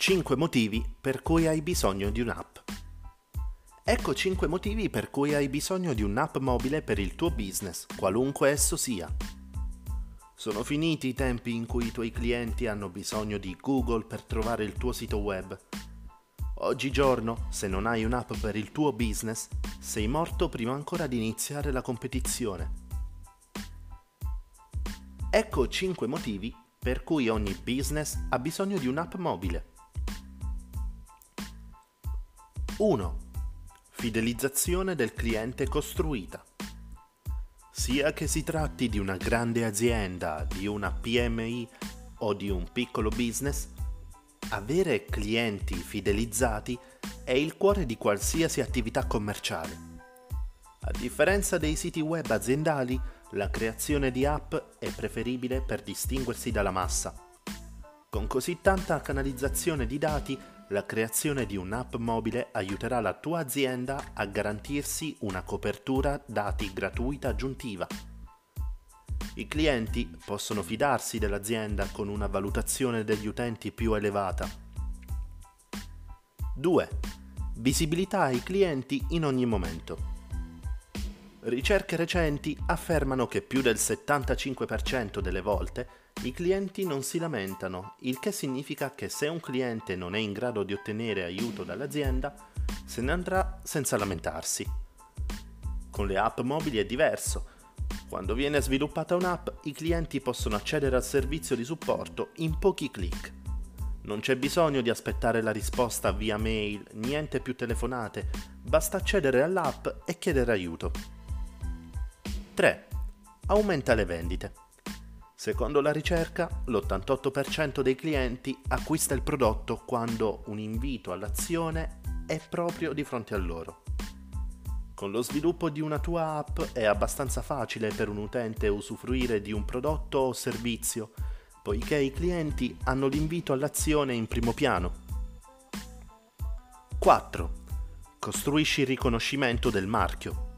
5 motivi per cui hai bisogno di un'app. Ecco 5 motivi per cui hai bisogno di un'app mobile per il tuo business, qualunque esso sia. Sono finiti i tempi in cui i tuoi clienti hanno bisogno di Google per trovare il tuo sito web. Oggigiorno, se non hai un'app per il tuo business, sei morto prima ancora di iniziare la competizione. Ecco 5 motivi per cui ogni business ha bisogno di un'app mobile. 1. Fidelizzazione del cliente costruita. Sia che si tratti di una grande azienda, di una PMI o di un piccolo business, avere clienti fidelizzati è il cuore di qualsiasi attività commerciale. A differenza dei siti web aziendali, la creazione di app è preferibile per distinguersi dalla massa. Con così tanta canalizzazione di dati, la creazione di un'app mobile aiuterà la tua azienda a garantirsi una copertura dati gratuita aggiuntiva. I clienti possono fidarsi dell'azienda con una valutazione degli utenti più elevata. 2. Visibilità ai clienti in ogni momento. Ricerche recenti affermano che più del 75% delle volte i clienti non si lamentano, il che significa che se un cliente non è in grado di ottenere aiuto dall'azienda, se ne andrà senza lamentarsi. Con le app mobili è diverso. Quando viene sviluppata un'app, i clienti possono accedere al servizio di supporto in pochi clic. Non c'è bisogno di aspettare la risposta via mail, niente più telefonate, basta accedere all'app e chiedere aiuto. 3. Aumenta le vendite. Secondo la ricerca, l'88% dei clienti acquista il prodotto quando un invito all'azione è proprio di fronte a loro. Con lo sviluppo di una tua app è abbastanza facile per un utente usufruire di un prodotto o servizio, poiché i clienti hanno l'invito all'azione in primo piano. 4. Costruisci il riconoscimento del marchio.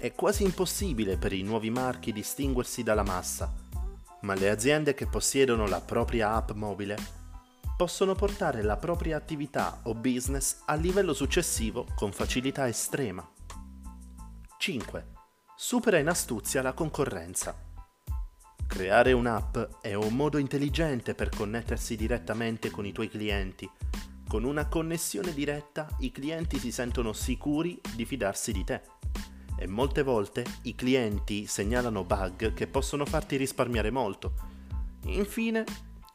È quasi impossibile per i nuovi marchi distinguersi dalla massa, ma le aziende che possiedono la propria app mobile possono portare la propria attività o business al livello successivo con facilità estrema. 5. Supera in astuzia la concorrenza. Creare un'app è un modo intelligente per connettersi direttamente con i tuoi clienti. Con una connessione diretta i clienti si sentono sicuri di fidarsi di te e molte volte i clienti segnalano bug che possono farti risparmiare molto. Infine,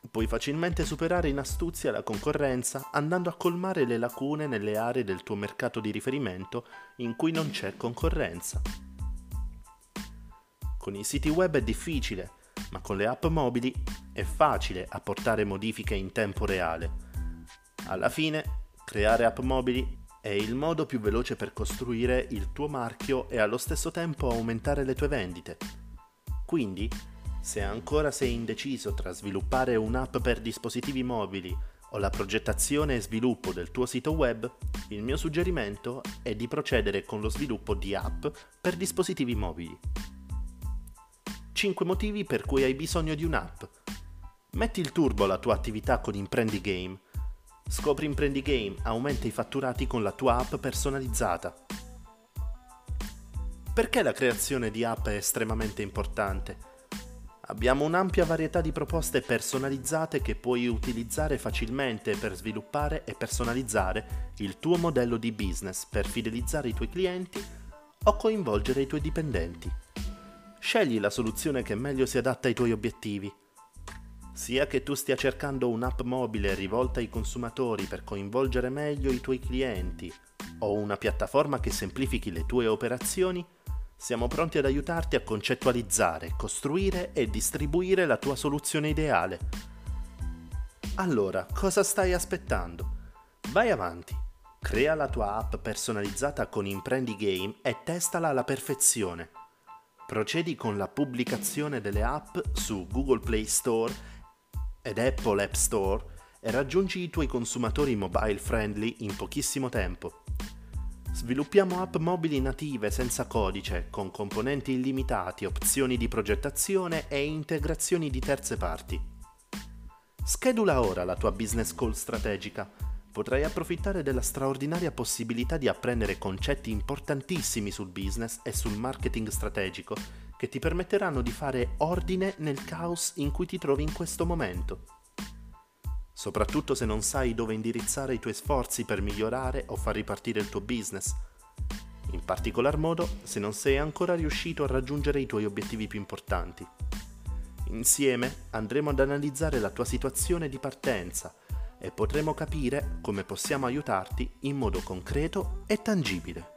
puoi facilmente superare in astuzia la concorrenza andando a colmare le lacune nelle aree del tuo mercato di riferimento in cui non c'è concorrenza. Con i siti web è difficile, ma con le app mobili è facile apportare modifiche in tempo reale. Alla fine, creare app mobili è il modo più veloce per costruire il tuo marchio e allo stesso tempo aumentare le tue vendite. Quindi, se ancora sei indeciso tra sviluppare un'app per dispositivi mobili o la progettazione e sviluppo del tuo sito web, il mio suggerimento è di procedere con lo sviluppo di app per dispositivi mobili. 5 motivi per cui hai bisogno di un'app. Metti il turbo alla tua attività con Imprendi Game Scopri Imprendi Game, aumenta i fatturati con la tua app personalizzata. Perché la creazione di app è estremamente importante? Abbiamo un'ampia varietà di proposte personalizzate che puoi utilizzare facilmente per sviluppare e personalizzare il tuo modello di business per fidelizzare i tuoi clienti o coinvolgere i tuoi dipendenti. Scegli la soluzione che meglio si adatta ai tuoi obiettivi sia che tu stia cercando un'app mobile rivolta ai consumatori per coinvolgere meglio i tuoi clienti o una piattaforma che semplifichi le tue operazioni, siamo pronti ad aiutarti a concettualizzare, costruire e distribuire la tua soluzione ideale. Allora, cosa stai aspettando? Vai avanti, crea la tua app personalizzata con Imprendi Game e testala alla perfezione. Procedi con la pubblicazione delle app su Google Play Store ed Apple App Store e raggiungi i tuoi consumatori mobile friendly in pochissimo tempo. Sviluppiamo app mobili native senza codice, con componenti illimitati, opzioni di progettazione e integrazioni di terze parti. Schedula ora la tua business call strategica. Potrai approfittare della straordinaria possibilità di apprendere concetti importantissimi sul business e sul marketing strategico che ti permetteranno di fare ordine nel caos in cui ti trovi in questo momento. Soprattutto se non sai dove indirizzare i tuoi sforzi per migliorare o far ripartire il tuo business. In particolar modo se non sei ancora riuscito a raggiungere i tuoi obiettivi più importanti. Insieme andremo ad analizzare la tua situazione di partenza e potremo capire come possiamo aiutarti in modo concreto e tangibile.